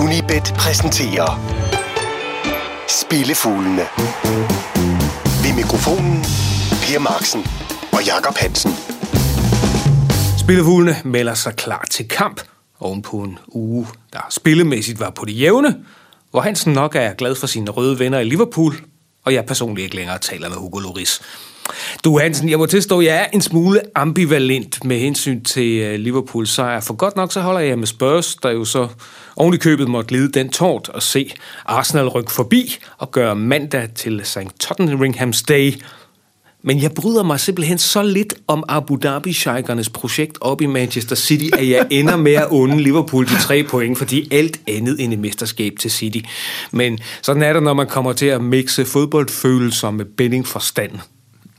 Unibet præsenterer Spillefuglene. Ved mikrofonen Per Marksen og Jakob Hansen. Spillefuglene melder sig klar til kamp ovenpå en uge, der spillemæssigt var på det jævne, hvor Hansen nok er glad for sine røde venner i Liverpool, og jeg personligt ikke længere taler med Hugo Loris. Du Hansen, jeg må tilstå, at jeg er en smule ambivalent med hensyn til Liverpool Liverpools sejr, for godt nok så holder jeg med Spurs, der jo så oven i købet måtte lide den tårt og se Arsenal rykke forbi og gøre mandag til St. Tottenham's Day. Men jeg bryder mig simpelthen så lidt om Abu dhabi sheikernes projekt op i Manchester City, at jeg ender med at unde Liverpool de tre point, fordi alt andet end et mesterskab til City. Men sådan er det, når man kommer til at mixe fodboldfølelser med bettingforstand.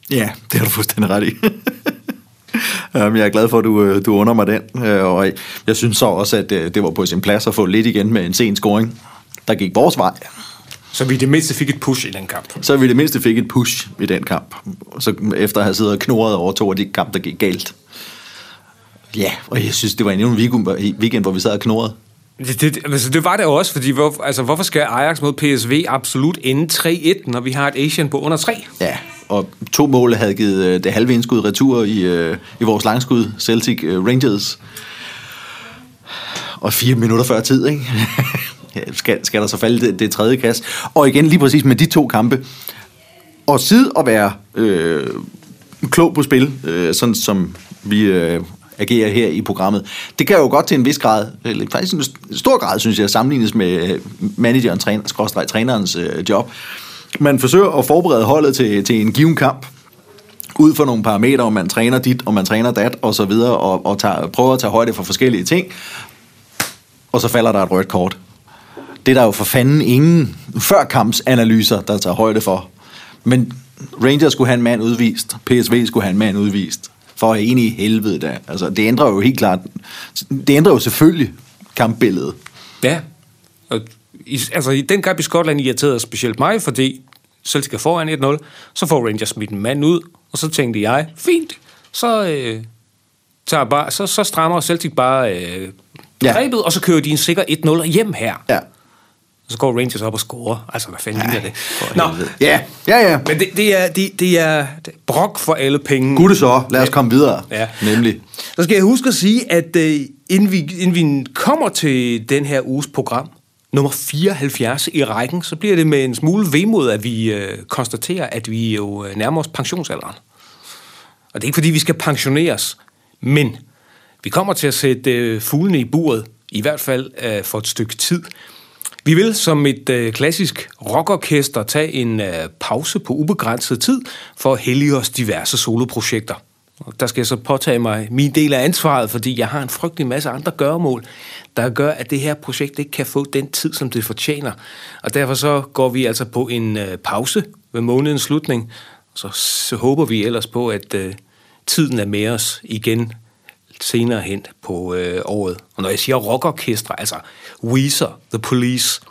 Ja, det har du fuldstændig ret i. Um, Jeg er glad for, at du, øh, du under mig den, Øh, og jeg synes så også, at øh, det var på sin plads at få lidt igen med en sen scoring, der gik vores vej. Så vi i det mindste fik et push i den kamp. Så vi i det mindste fik et push i den kamp, så efter at have siddet og knurret over to af de kamp, der gik galt. Ja, og jeg synes, det var endnu en weekend, weekend hvor vi sad og knurrede. Det, det, altså det var det også, fordi hvor, altså, hvorfor skal Ajax mod PSV absolut ende 3-1, når vi har et Asian på under 3? Ja, og to mål havde givet øh, det halve indskud retur i, øh, i vores langskud, Celtic øh, Rangers. Og fire minutter før tid, ikke? Skal, skal der så falde det, det tredje kast. Og igen lige præcis med de to kampe. Og sidde og være øh, klog på spil, øh, sådan som vi øh, agerer her i programmet. Det kan jo godt til en vis grad, eller faktisk en stor grad, synes jeg, sammenlignes med øh, manageren, træner, trænerens øh, job. Man forsøger at forberede holdet til, til en given kamp, ud for nogle parametre, om man træner dit, og man træner dat, og så videre, og, og tager, prøver at tage højde for forskellige ting, og så falder der et rødt kort. Det er der jo for fanden ingen førkampsanalyser, der tager højde for. Men Rangers skulle have en mand udvist, PSV skulle have en mand udvist, for en i helvede da. Altså, det ændrer jo helt klart, det ændrer jo selvfølgelig kampbilledet. Ja, og i, altså i den kamp i Skotland irriterede specielt mig, fordi Celtic er foran 1-0, så får Rangers smidt en mand ud, og så tænkte jeg, fint, så, øh, tager bare, så, så strammer Celtic bare øh, Ja. grebet, og så kører de en sikker 1-0 hjem her. Ja. Og så går Rangers op og scorer. Altså, hvad fanden ligner det? Nå. Ja, ja, ja. men det, det, er, det, det, er, det er brok for alle penge. Gud det så, lad os komme videre. Ja. Nemlig. Så skal jeg huske at sige, at øh, inden, vi, inden vi kommer til den her uges program, nummer 74 i rækken, så bliver det med en smule vemod, at vi øh, konstaterer, at vi jo øh, nærmer os pensionsalderen. Og det er ikke, fordi vi skal pensioneres, men vi kommer til at sætte øh, fuglene i buret, i hvert fald øh, for et stykke tid. Vi vil som et øh, klassisk rockorkester tage en øh, pause på ubegrænset tid for at hellige os diverse soloprojekter. Og der skal jeg så påtage mig min del af ansvaret, fordi jeg har en frygtelig masse andre gøremål, der gør, at det her projekt ikke kan få den tid, som det fortjener. Og derfor så går vi altså på en øh, pause ved månedens slutning, og så, så håber vi ellers på, at øh, tiden er med os igen senere hen på øh, året. Og når jeg siger rockorkestre, altså Weezer, The Police,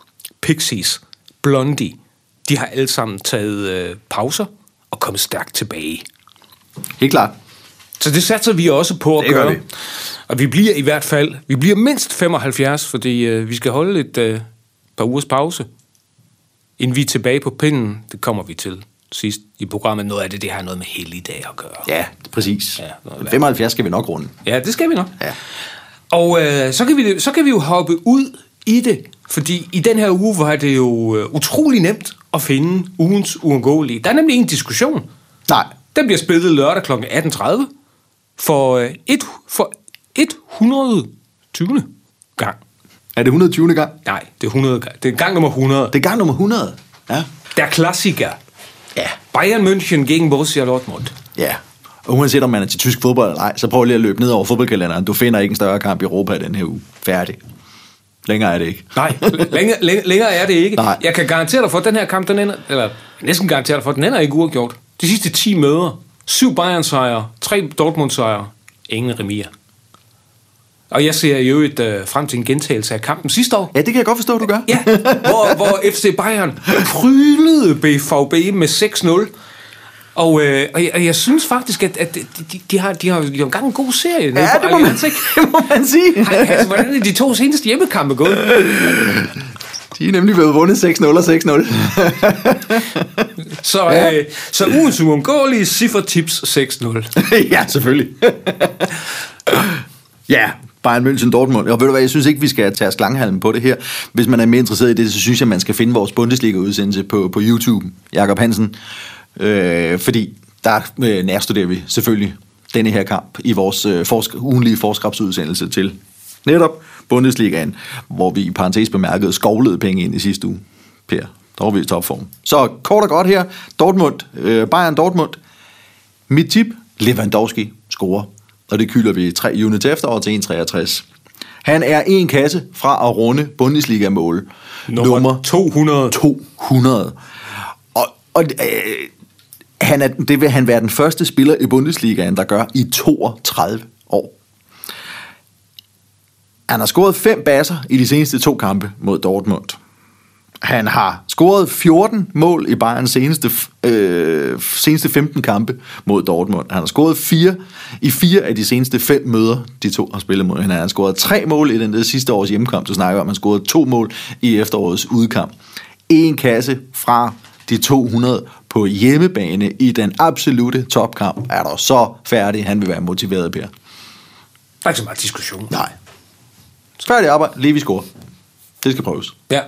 Pixies, Blondie, de har alle sammen taget øh, pauser og kommet stærkt tilbage. Helt klart. Så det satser vi også på at Det gør gøre. vi. Og vi bliver i hvert fald, vi bliver mindst 75, fordi øh, vi skal holde et øh, par ugers pause, inden vi er tilbage på pinden. Det kommer vi til sidst i programmet. Noget af det, det har noget med helligdag at gøre. Ja, præcis. Ja, noget Ja, 75 skal vi nok runde. Ja, det skal vi nok. Ja. Og øh, så, kan vi, så kan vi jo hoppe ud i det, fordi i den her uge var det jo øh, utrolig nemt at finde ugens uundgåelige. Der er nemlig ingen diskussion. Nej, Den bliver spillet lørdag kl. 18.30 for, øh, et, for 120. gang. er det 120. gang? Nej, det er 100 gang. Det er gang nummer 100. Det er gang nummer 100. Ja. Der klassiker. Ja. Bayern München gegen Borussia Dortmund. Ja. Og uanset om man er til tysk fodbold eller ej, så prøv lige at løbe ned over fodboldkalenderen. Du finder ikke en større kamp i Europa den her uge. Færdig. Længere er det ikke. Nej, længere, længere, længere er det ikke. Nej. Jeg kan garantere dig for, at den her kamp, den ender, eller næsten garantere dig for, at den ender ikke uafgjort. De sidste 10 møder, syv Bayern-sejre, tre Dortmund-sejre, ingen remier. Og jeg ser jo et øh, frem til en gentagelse af kampen sidste år. Ja, det kan jeg godt forstå, du gør. Ja, hvor, hvor FC Bayern prylede BVB med 6-0. Og, øh, og, jeg, og jeg synes faktisk, at, at de, de, har, de, har, de har engang en god serie. Ja, det må man, ikke? det må man sige. Ej, altså, hvordan er de to seneste hjemmekampe gået? De er nemlig blevet vundet 6-0 og 6-0. Så, Ja. øh, så ugens uundgåelige ciffertips 6-0. ja, selvfølgelig. ja, Bayern München Dortmund. Og ved du hvad, jeg synes ikke, vi skal tage slanghalmen på det her. Hvis man er mere interesseret i det, så synes jeg, man skal finde vores Bundesliga-udsendelse på, på YouTube. Jakob Hansen. Øh, fordi der øh, nærstuderer vi selvfølgelig denne her kamp i vores øh, forsk- ugenlige forskabsudsendelse til netop Bundesligaen, hvor vi i parentes bemærkede skovlede penge ind i sidste uge. Per, der var vi i topform. Så kort og godt her, Dortmund, øh, Bayern Dortmund, mit tip, Lewandowski scorer. Og det kylder vi 3 units efter til 1,63. Han er en kasse fra at runde Bundesliga-mål. Nummer 200. 200. Og, og øh, han er, det vil han være den første spiller i Bundesligaen, der gør i 32 år. Han har scoret fem basser i de seneste to kampe mod Dortmund. Han har scoret 14 mål i Bayerns seneste, øh, seneste 15 kampe mod Dortmund. Han har scoret fire i fire af de seneste fem møder, de to har spillet mod hinanden. Han har scoret tre mål i den der sidste års hjemmekamp. Så snakker vi om, han scoret to mål i efterårets udkamp. En kasse fra de 200 på hjemmebane i den absolute topkamp. Er der så færdig, han vil være motiveret, Per? Der er ikke så meget diskussion. Nej. Færdig arbejde, Levi scorer. Det skal prøves. Ja.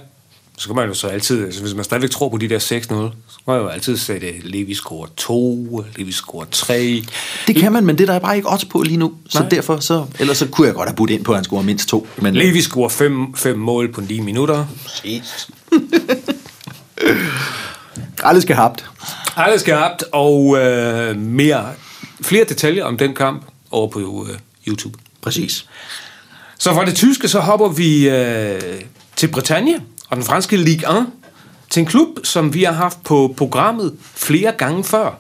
Så kan man jo så altid, altså hvis man stadigvæk tror på de der 6-0, så kan man jo altid sætte Levi score 2, Levi score 3. Det kan man, men det der er bare ikke odds på lige nu. Så Nej. derfor så... Ellers så kunne jeg godt have budt ind på, at han scorer mindst to. Men Levi scorer 5, 5 mål på 9 minutter. Alle skal habt. Alles gehabt, og øh, mere, flere detaljer om den kamp over på øh, YouTube. Præcis. Så fra det tyske, så hopper vi øh, til Bretagne og den franske Ligue 1 til en klub, som vi har haft på programmet flere gange før.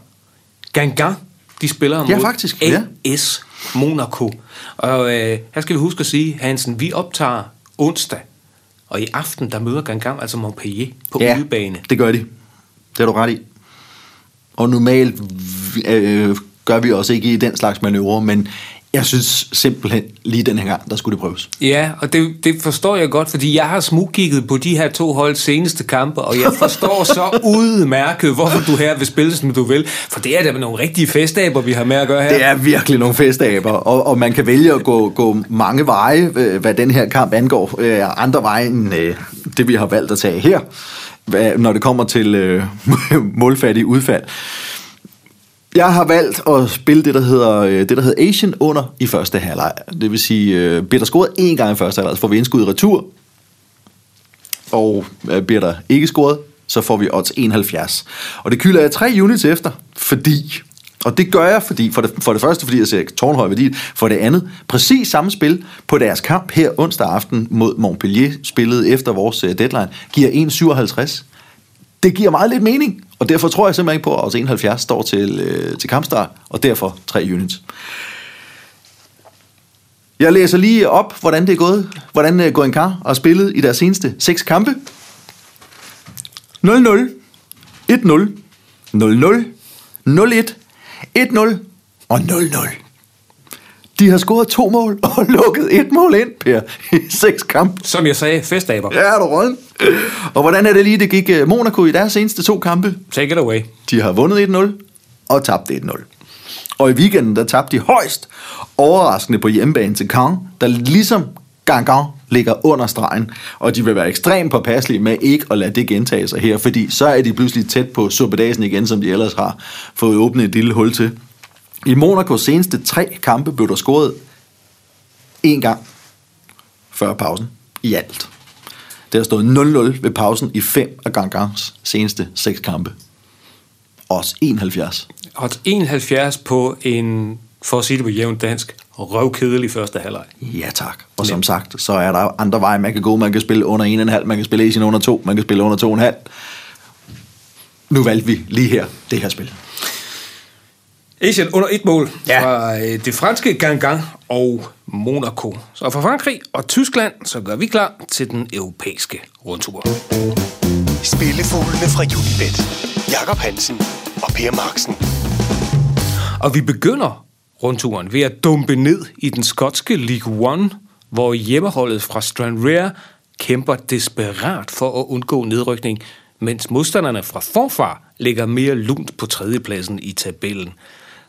Gangan, de spiller mod Ja, faktisk, ja. AS Monaco. Og øh, her skal vi huske at sige, Hansen, vi optager onsdag, og i aften, der møder Gangan altså Montpellier på Ja, udebane. det gør de. Det har du ret i. Og normalt øh, gør vi også ikke i den slags manøvrer, men jeg synes simpelthen lige den her gang, der skulle det prøves. Ja, og det, det forstår jeg godt, fordi jeg har smugkigget på de her to holds seneste kampe, og jeg forstår så udmærket, hvorfor du her vil spille, som du vil. For det er da nogle rigtige festaber, vi har med at gøre her. Det er virkelig nogle festaber, og, og man kan vælge at gå, gå mange veje, øh, hvad den her kamp angår. Øh, andre veje end øh, det, vi har valgt at tage her, når det kommer til øh, målfattige udfald. Jeg har valgt at spille det, der hedder, øh, det, der hedder Asian under i første halvleg. Det vil sige, øh, bliver der scoret én gang i første halvleg, så får vi indskud i retur. Og øh, bliver der ikke scoret, så får vi odds 71. Og det kylder jeg tre units efter, fordi... Og det gør jeg, fordi for det, for det første, fordi jeg ser tårnhøj værdi. For det andet, præcis samme spil på deres kamp her onsdag aften mod Montpellier, spillet efter vores øh, deadline, giver 1,57. Det giver meget lidt mening, og derfor tror jeg simpelthen ikke på, at odds 71 står til, øh, til kampstart, og derfor tre units. Jeg læser lige op, hvordan det er gået. Hvordan øh, Goenkar har spillet i deres seneste seks kampe. 0-0, 1-0, 0-0, 0-1, 1-0 og 0-0. De har scoret to mål og lukket et mål ind, Per, i seks kampe. Som jeg sagde, festaber. Ja, er du rollen? Og hvordan er det lige, det gik øh, Monaco i deres seneste to kampe? Take it away. De har vundet 1-0 og tabt 1-0. Og i weekenden, der tabte de højst overraskende på hjemmebane til Caen, der ligesom Gangan ligger under stregen, og de vil være ekstremt påpasselige med ikke at lade det gentage sig her, fordi så er de pludselig tæt på suppedasen igen, som de ellers har fået åbnet et lille hul til. I Monacos seneste tre kampe blev der scoret en gang før pausen i alt. Det har stået 0-0 ved pausen i fem af Gangans seneste seks kampe. Også 71. Odds 71 på en, for at sige det på jævnt dansk, røvkedelig første halvleg. Ja tak. Og som sagt, så er der andre veje, man kan gå. Man kan spille under 1,5, man kan spille Asian under 2, man kan spille under 2,5. Nu valgte vi lige her det her spil. Asian under et mål Ja. fra øh, det franske Gangan og Monaco. Så fra Frankrig og Tyskland, så gør vi klar til den europæiske rundtur. Spillefuglene fra Unibet. Jakob Hansen og Per Marksen. Og vi begynder rundturen ved at dumpe ned i den skotske League One, hvor hjemmeholdet fra Stranraer kæmper desperat for at undgå nedrykning, mens modstanderne fra forfar ligger mere lunt på tredjepladsen i tabellen.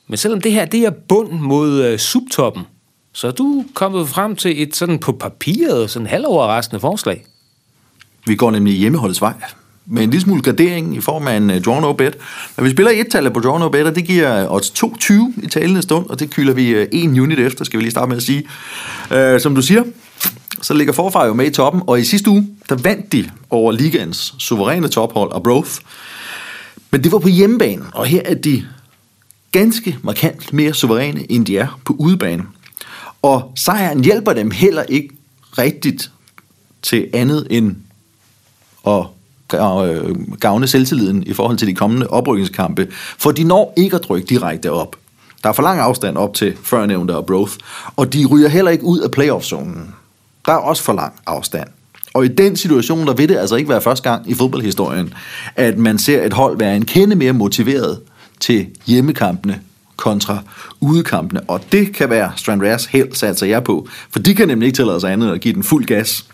Men selvom det her det er bund mod øh, subtoppen, så er du kommet frem til et sådan på papiret sådan halvoverraskende forslag. Vi går nemlig hjemmeholdets vej med en lille smule gradering i form af en øh, uh, draw no bet. Når vi spiller et tal på draw no bet, og det giver odds 22 i talende stund, og det kylder vi uh, en unit efter, skal vi lige starte med at sige. Uh, som du siger, så ligger forfar jo med i toppen, og i sidste uge, der vandt de over ligaens suveræne tophold og Broth. Men det var på hjemmebane, og her er de ganske markant mere suveræne, end de er på udebane. Og sejren hjælper dem heller ikke rigtigt til andet end at øh, gavne selvtilliden i forhold til de kommende oprykningskampe, for de når ikke at rykke direkte op. Der er for lang afstand op til førnævnte og Broth, og de ryger heller ikke ud af playoff-zonen. Der er også for lang afstand. Og i den situation, der vil det altså ikke være første gang i fodboldhistorien, at man ser et hold være en kende mere motiveret til hjemmekampene kontra udekampene. Og det kan være Strand Rares helt satser jeg på, for de kan nemlig ikke tillade sig andet at give den fuld gas.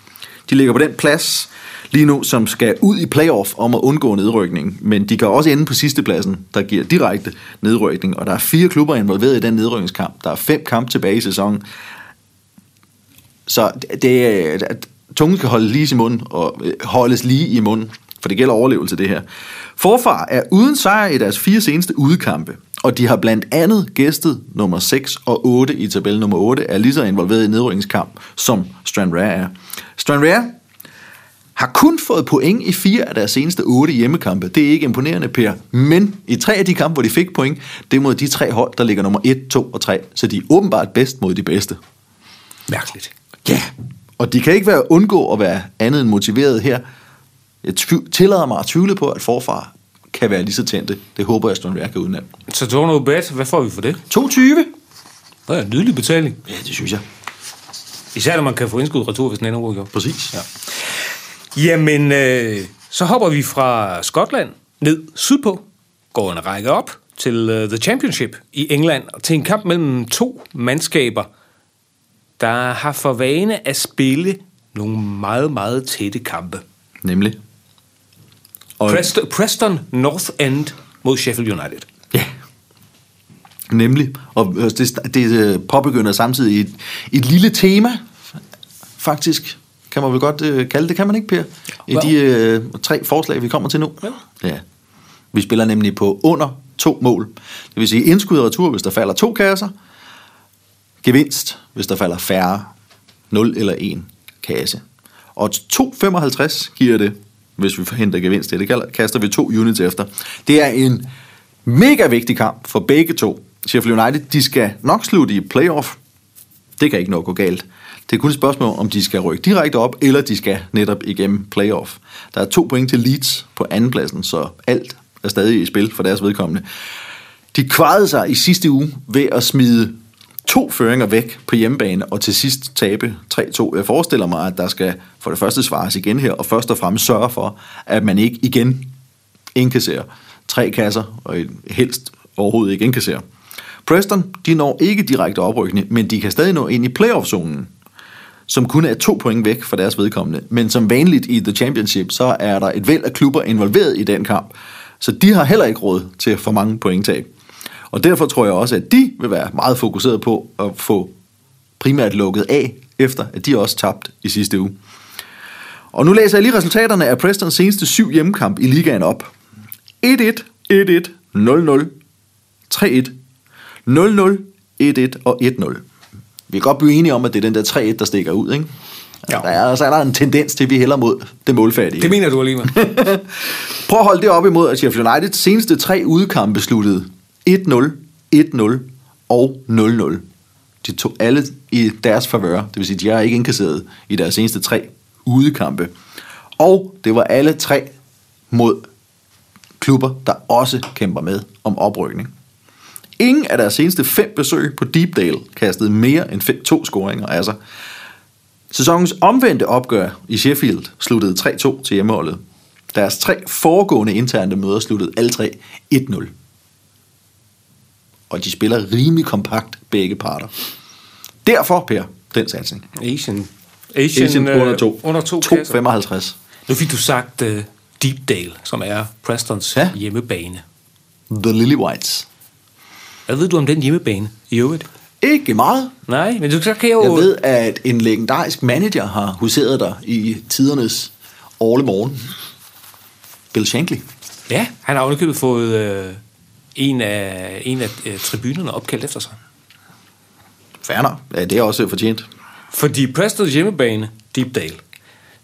De ligger på den plads lige nu, som skal ud i playoff om at undgå nedrykning, men de kan også ende på sidste pladsen, der giver direkte nedrykning, og der er fire klubber involveret i den nedrykningskamp. Der er fem kampe tilbage i sæsonen. Så det det, tungen skal holde lige i munden og øh, holdes lige i munden, for det gælder overlevelse det her. Forfar er uden sejr i deres fire seneste udkampe, og de har blandt andet gæstet nummer 6 og 8 i tabel nummer 8, er lige så involveret i nedrykningskamp, som Stranraer er. Stranraer har kun fået point i fire af deres seneste otte hjemmekampe. Det er ikke imponerende, Per. Men i tre af de kampe, hvor de fik point, det er mod de tre hold, der ligger nummer 1, 2 og 3. Så de er åbenbart bedst mod de bedste. Mærkeligt. Ja, og de kan ikke være undgå at være andet end motiveret her. Jeg tillader mig at tvivle på, at forfar kan være lige så tændte. Det håber jeg, at Stone kan udnævne. Så Tono Bet, hvad får vi for det? 22. Det er en nydelig betaling. Ja, det synes jeg. Især når man kan få indskud retur, hvis den ender uafgjort. Præcis. Ja. Jamen, øh, så hopper vi fra Skotland ned sydpå, går en række op til uh, The Championship i England, til en kamp mellem to mandskaber, der har for vane at spille nogle meget, meget tætte kampe. Nemlig? Og Preston, Preston North End mod Sheffield United. Ja, nemlig. Og øh, det, det øh, påbegynder samtidig et, et lille tema, faktisk, kan man vel godt uh, kalde det, kan man ikke, Per? I de uh, tre forslag, vi kommer til nu. Ja. ja. Vi spiller nemlig på under to mål. Det vil sige indskud og retur, hvis der falder to kasser. Gevinst, hvis der falder færre. 0 eller 1 kasse. Og 2,55 giver det, hvis vi forhindrer gevinst. Det kaster vi to units efter. Det er en mega vigtig kamp for begge to. Sheffield United, de skal nok slutte i playoff. Det kan ikke nok gå galt. Det er kun et spørgsmål, om de skal rykke direkte op, eller de skal netop igennem playoff. Der er to point til Leeds på andenpladsen, så alt er stadig i spil for deres vedkommende. De kvarede sig i sidste uge ved at smide to føringer væk på hjemmebane, og til sidst tabe 3-2. Jeg forestiller mig, at der skal for det første svares igen her, og først og fremmest sørge for, at man ikke igen indkasserer tre kasser, og helst overhovedet ikke indkasserer. Preston, de når ikke direkte oprykning, men de kan stadig nå ind i playoff-zonen, som kun er to point væk fra deres vedkommende. Men som vanligt i The Championship, så er der et væld af klubber involveret i den kamp, så de har heller ikke råd til for mange pointtab. Og derfor tror jeg også, at de vil være meget fokuseret på at få primært lukket af, efter at de også tabt i sidste uge. Og nu læser jeg lige resultaterne af Prestons seneste syv hjemmekamp i ligaen op. 1-1, 1-1, 0-0, 3-1, 0-0, 1-1 og 1-0. Vi kan godt blive enige om, at det er den der 3-1, der stikker ud, ikke? Ja. Der er, så er der en tendens til, at vi hælder mod det målfærdige. Det mener du alligevel. Prøv at holde det op imod, at Sheffield United seneste tre udkampe sluttede 1-0, 1-0 og 0-0. De tog alle i deres favør, det vil sige, de har ikke indkasseret i deres seneste tre udekampe. Og det var alle tre mod klubber, der også kæmper med om oprykning. Ingen af deres seneste fem besøg på Deepdale kastede mere end fem, to scoringer af sig. Sæsonens omvendte opgør i Sheffield sluttede 3-2 til hjemmeholdet. Deres tre foregående interne møder sluttede alle tre 1-0 og de spiller rimelig kompakt begge parter. Derfor, Per, den satsning. Asian. Asian, Asian øh, under to. Under to kasser. 2,55. Nu fik du sagt uh, Deepdale, som er Prestons Ja. hjemmebane. The Lily Whites. Hvad ved du om den hjemmebane i øvrigt? Ikke meget. Nej, men du så kan jeg jo... Jeg ved, at en legendarisk manager har huseret der i tidernes årlige morgen. Bill Shankly. Ja, han har underkøbet fået øh, en af, en af øh, tribunerne opkaldt efter sig. Færner. Ja, det er også fortjent. Fordi Prestons hjemmebane, Deepdale,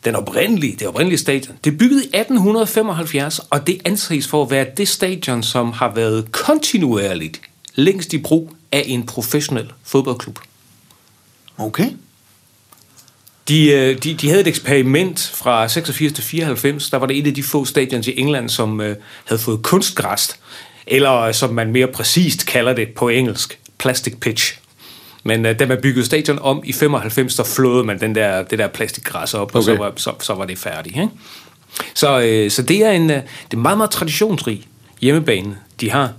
den oprindelige, det oprindelige stadion, det er bygget i 1875, og det anses for at være det stadion, som har været kontinuerligt længst i brug af en professionel fodboldklub. Okay. De, øh, de, de havde et eksperiment fra 86 til 94. Der var det et af de få stadions i England, som øh, havde fået kunstgræs, eller øh, som man mere præcist kalder det på engelsk, plastic pitch. Men øh, da man byggede stadion om i 95, så flåede man den der, det der plastikgræs op, og så Okay. var, så, så var det færdigt. Ikke? Så, øh, så det er en øh, det er meget, meget traditionsrig hjemmebane, de har.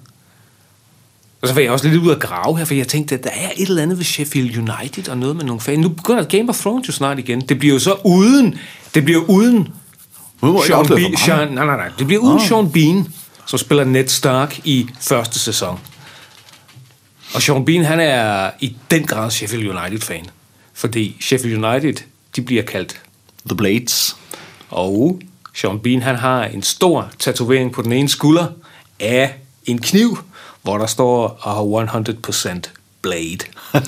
Og så var jeg også lidt ud at grave her, for jeg tænkte, at der er et eller andet ved Sheffield United og noget med nogle fans. Nu begynder Game of Thrones jo snart igen. Det bliver jo så uden, det bliver uden Sean, Bean. Sean, nej, nej, nej. Det bliver uden oh. Sean Bean, som spiller Ned Stark i første sæson. Og Sean Bean, han er i den grad Sheffield United-fan. Fordi Sheffield United, de bliver kaldt. The Blades. Og Sean Bean, han har en stor tatovering på den ene skulder af en kniv, hvor der står "A 100% blade.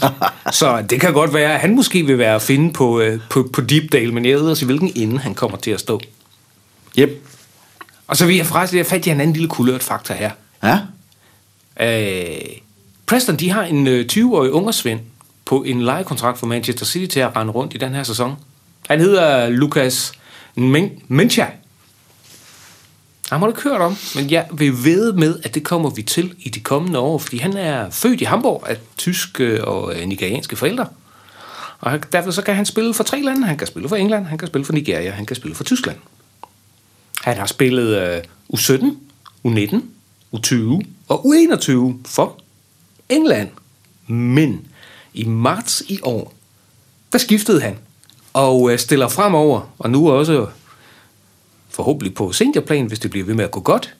Så det kan godt være, at han måske vil være at finde på, øh, på, på Deepdale, men jeg ved i hvilken ende han kommer til at stå. Yep. Og så vil jeg faktisk, jeg fandt jeg en anden lille kulørt faktor her. Ja. Øh, Preston, de har en øh, 20-årig ungersvend på en lejekontrakt for Manchester City til at rende rundt i den her sæson. Han hedder Lukas Men- Mencha. Han har du ikke hørt om, men jeg vil ved med, at det kommer vi til i de kommende år, fordi han er født i Hamburg af tyske og øh, nigerianske forældre. Og derfor så kan han spille for tre lande. Han kan spille for England, han kan spille for Nigeria, han kan spille for Tyskland. Han har spillet øh, U17, U19, U20 og U21 for England. Men i marts i år, der skiftede han og øh, stiller fremover, og nu også forhåbentlig på seniorplan, hvis det bliver ved med at gå godt,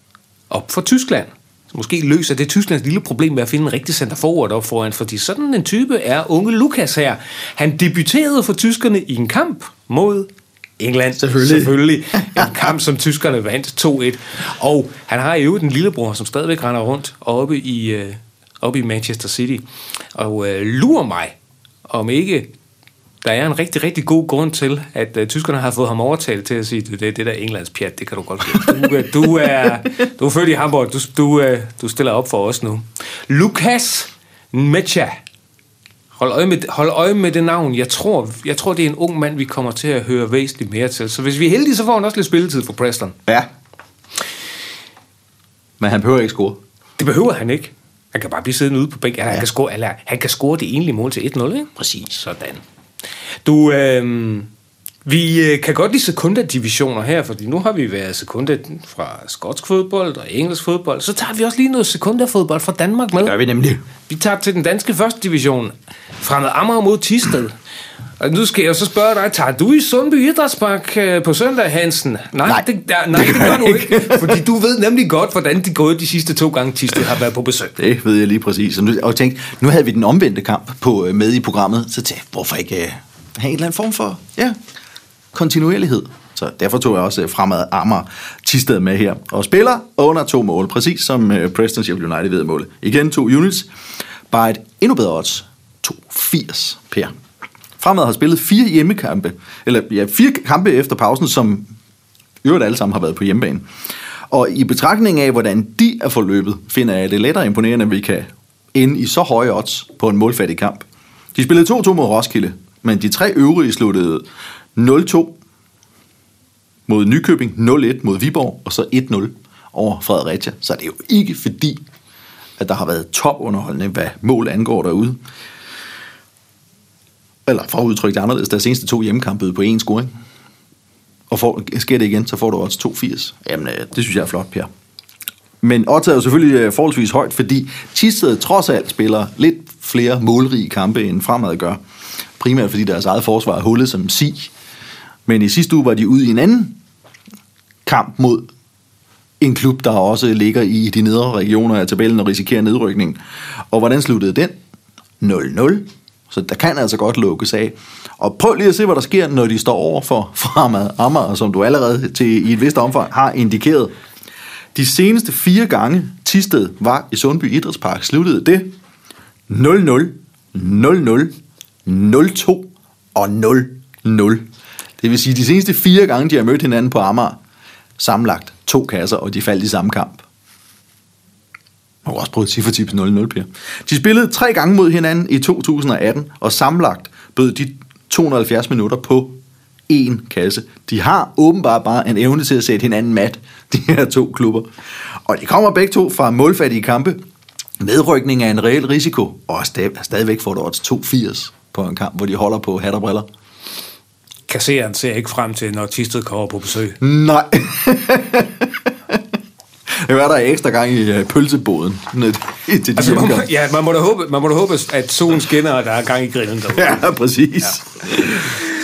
op for Tyskland. Så måske løser det Tysklands lille problem med at finde en rigtig center forward op foran, fordi sådan en type er unge Lukas her. Han debuterede for tyskerne i en kamp mod England. Selvfølgelig. Selvfølgelig. En kamp, som tyskerne vandt 2-1. Og han har jo en lillebror, som stadigvæk render rundt oppe i, øh, oppe i Manchester City. Og øh, lurer mig, om ikke der er en rigtig, rigtig god grund til, at uh, tyskerne har fået ham overtalt til at sige, det, det der Englands pjat, det kan du godt lide. Du, øh, du, er, du er født i Hamburg, du, du, øh, du stiller op for os nu. Lukas Mecha. Hold øje, med, hold øje med det navn. Jeg tror, jeg tror, det er en ung mand, vi kommer til at høre væsentligt mere til. Så hvis vi er heldige, så får han også lidt spilletid for Preston. Ja. Men han behøver ikke score. Det behøver han ikke. Han kan bare blive siddende ude på bænken. Han, ja. kan score, eller, han kan score det enlige mål til 1-0, ikke? Præcis. Sådan. Du, øh, vi øh, kan godt lide sekundadivisioner her, fordi nu har vi været sekunda fra skotsk fodbold og engelsk fodbold. Så tager vi også lige noget sekundafodbold fra Danmark med. Gør vi nemlig. Vi tager til den danske første division. Fremad Amager mod Tisted. Og nu skal jeg så spørge dig, tager du i Sundby Idrætspark øh, på søndag, Hansen? Nej, Nej, det, der, nej, det, gør du ikke. Fordi du ved nemlig godt, hvordan det gået de sidste to gange, Tisted har været på besøg. Det ved jeg lige præcis. Og, nu, og tænkte, nu havde vi den omvendte kamp på, øh, med i programmet, så tænkte jeg, hvorfor ikke have en eller anden form for ja, kontinuerlighed? Så derfor tog jeg også eh, fremad Amager Tisted med her. Og spiller under to mål, præcis som eh, Preston Sheffield United ved målet. Igen to units, bare et endnu bedre odds. 2,80 per. Fremad har spillet fire hjemmekampe, eller ja, fire kampe efter pausen, som øvrigt alle sammen har været på hjemmebane. Og i betragtning af, hvordan de er forløbet, finder jeg det lettere imponerende, at vi kan ende i så høje odds på en målfattig kamp. De spillede 2-2 mod Roskilde, men de tre øvrige sluttede 0-2 mod Nykøbing, 0-1 mod Viborg, og så 1-0 over Fredericia. Så det er jo ikke fordi, at der har været topunderholdning, hvad mål angår derude. Eller for at udtrykke det anderledes, deres seneste to hjemmekampe bød på én scoring. Og får, sker det igen, så får du også 2-80. Jamen, øh, det synes jeg er flot, Per. Men Otta er jo selvfølgelig øh, forholdsvis højt, fordi Tisted trods alt spiller lidt flere målrige kampe, end Fremad gør. Primært fordi deres eget forsvar er hullet som si. Men i sidste uge var de ude i en anden kamp mod en klub, der også ligger i de nedre regioner af tabellen og risikerer nedrykning. Og hvordan sluttede den? 0-0. Så der kan altså godt lukkes af. Og prøv lige at se, hvad der sker, når de står over for Fremad Amager, som du allerede til, i et vist omfang har indikeret. De seneste fire gange Tisted var i Sundby Idrætspark, sluttede det 0-0, 0-0, 0-2 og 0-0. Det vil sige, de seneste fire gange, de har mødt hinanden på Amager, sammenlagt to kasser, og de faldt i samme kamp. Man har også prøvet cifretips 0-0, Per. De spillede tre gange mod hinanden i 2018, og sammenlagt bød de 270 minutter på én kasse. De har åbenbart bare en evne til at sætte hinanden mat, de her to klubber. Og de kommer begge to fra målfattige kampe. Nedrykning er en reel risiko, og stadigvæk får du odds 2,80 på en kamp, hvor de holder på hat og briller. Kasseren ser ikke frem til, når Tisted kommer på besøg. Nej. Det var der ekstra gang i uh, pølseboden. Til de altså, man, må, ja, man må, da håbe, man må da håbe, at solen skinner, og der er gang i grillen derude. Ja, præcis. Ja.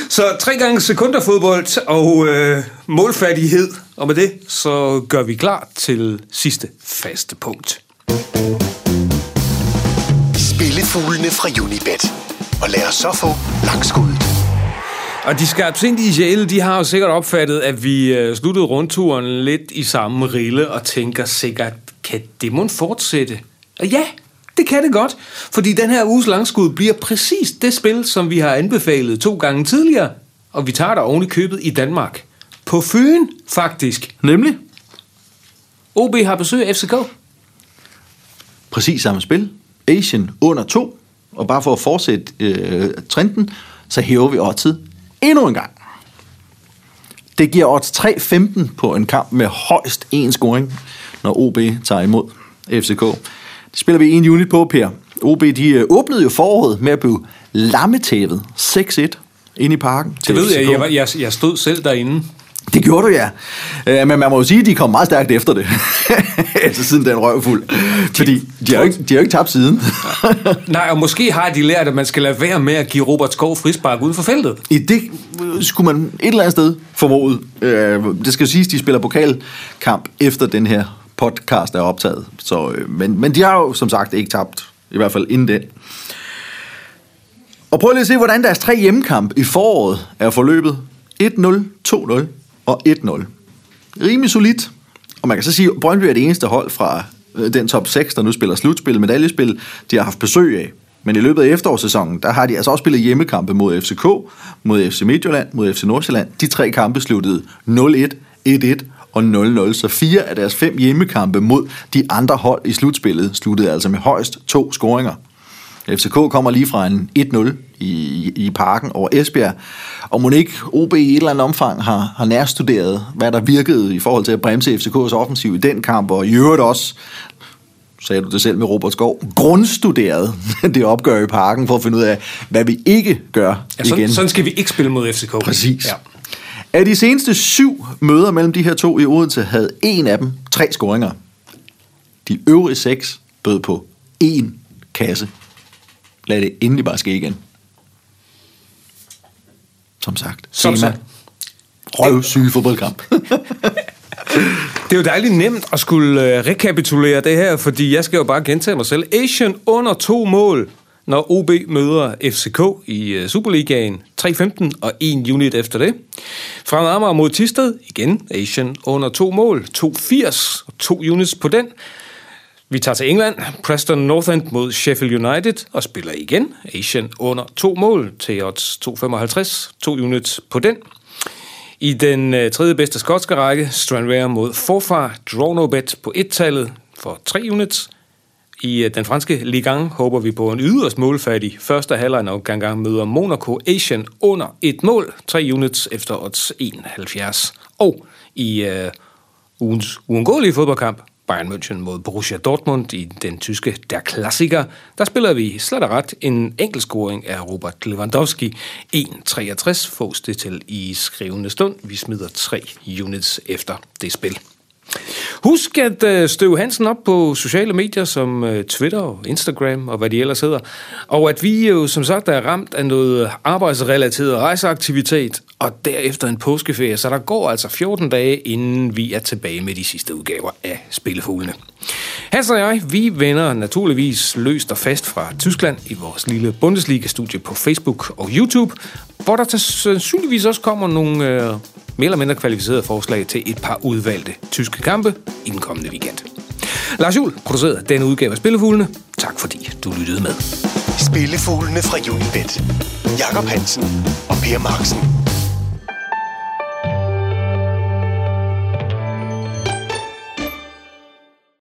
Så tre gange sekunderfodbold og øh, målfærdighed. Og med det, så gør vi klar til sidste faste punkt. Spillefuglene fra Unibet. Og lad os så få langskuddet. Og de skarpsindige sjæle, de har jo sikkert opfattet, at vi øh, sluttede rundturen lidt i samme rille og tænker sikkert, kan det må fortsætte? Og ja, det kan det godt, fordi den her uges langskud bliver præcis det spil, som vi har anbefalet to gange tidligere, og vi tager der oven i købet i Danmark. På Fyn, faktisk. Nemlig? OB har besøg af FCK. Præcis samme spil. Asian under to. Og bare for at fortsætte øh, trenden, så hæver vi oddset endnu en gang. Det giver odds 3-15 på en kamp med højst en scoring, når OB tager imod FCK. Det spiller vi en unit på, Per. OB de øh, åbnede jo foråret med at blive lammetævet 6-1 ind i parken. Det ved jeg, jeg, jeg, jeg stod selv derinde. Det gjorde du, ja. Øh, men man må jo sige, at de kom meget stærkt efter det. altså siden den røv fuld. Fordi de har, jo ikke, de har jo ikke tabt siden. Nej, og måske har de lært, at man skal lade være med at give Robert Skov frispark uden for feltet. I det skulle man et eller andet sted formode. Øh, det skal jo siges, at de spiller pokalkamp efter den her podcast er optaget. Så, øh, men, men de har jo som sagt ikke tabt, i hvert fald inden den. Og prøv lige at se, hvordan deres tre hjemmekamp i foråret er forløbet. 1-0, 2-0 og 1-0. Rimelig solidt. Og man kan så sige, at Brøndby er det eneste hold fra øh, den top 6, der nu spiller slutspil, medaljespil, de har haft besøg af. Men i løbet af efterårssæsonen, der har de altså også spillet hjemmekampe mod FCK, mod FC Midtjylland, mod FC Nordsjælland. De tre kampe sluttede 0-1, 1-1 og 0-0. Så fire af deres fem hjemmekampe mod de andre hold i slutspillet sluttede altså med højst to scoringer. FCK kommer lige fra en 1-0 i, i parken over Esbjerg, og ikke OB i et eller andet omfang har, har nærstuderet, hvad der virkede i forhold til at bremse FCK's offensiv i den kamp, og i øvrigt også sagde du det selv med Robert Skov, grundstuderet det opgør i parken, for at finde ud af, hvad vi ikke gør ja, sådan, igen. Sådan skal vi ikke spille mod FCK. Præcis. Ja. Af de seneste syv møder mellem de her to i Odense, havde en af dem tre scoringer. De øvrige seks bød på én kasse. Lad det endelig bare ske igen. Som sagt. Som sagt. Røvsyge fodboldkamp. det er jo dejligt nemt at skulle øh, rekapitulere det her, fordi jeg skal jo bare gentage mig selv. Asian under to mål, når OB møder FCK i øh, Superligaen. 3-15 og 1 unit efter det. Fra Amager mod Tisted, igen Asian under to mål. 2-80 og 2 units på den. Vi tager til England. Preston North End mod Sheffield United og spiller igen. Asian under to mål til odds 2,55. To units på den. I den øh, tredje bedste skotske række, Stranraer mod Forfar, draw no bet på et-tallet for 3 units. I øh, den franske Ligue 1 håber vi på en yderst målfattig første halvleg, når Gangang møder Monaco Asian under et mål, 3 units efter odds 71. Og i øh, ugens uundgåelige fodboldkamp, Bayern München mod Borussia Dortmund i den tyske Der Klassiker, der spiller vi slet og ret en enkeltscoring af Robert Lewandowski. 1,63 fås det til i skrivende stund. Vi smider tre units efter det spil. Husk at øh, støve Hansen op på sociale medier som øh, Twitter og Instagram og hvad de ellers hedder. Og at vi jo som sagt er ramt af noget arbejdsrelateret rejseaktivitet og derefter en påskeferie, så der går altså 14 dage, inden vi er tilbage med de sidste udgaver af Spillefuglene. Hans og jeg, vi vender naturligvis løst og fast fra Tyskland i vores lille Bundesliga-studie på Facebook og YouTube, hvor der til sandsynligvis også kommer nogle øh, mere eller mindre kvalificerede forslag til et par udvalgte tyske kampe i den kommende weekend. Lars Juhl producerede denne udgave af Spillefuglene. Tak fordi du lyttede med. Spillefuglene fra Unibet. Jakob Hansen og Per Marksen.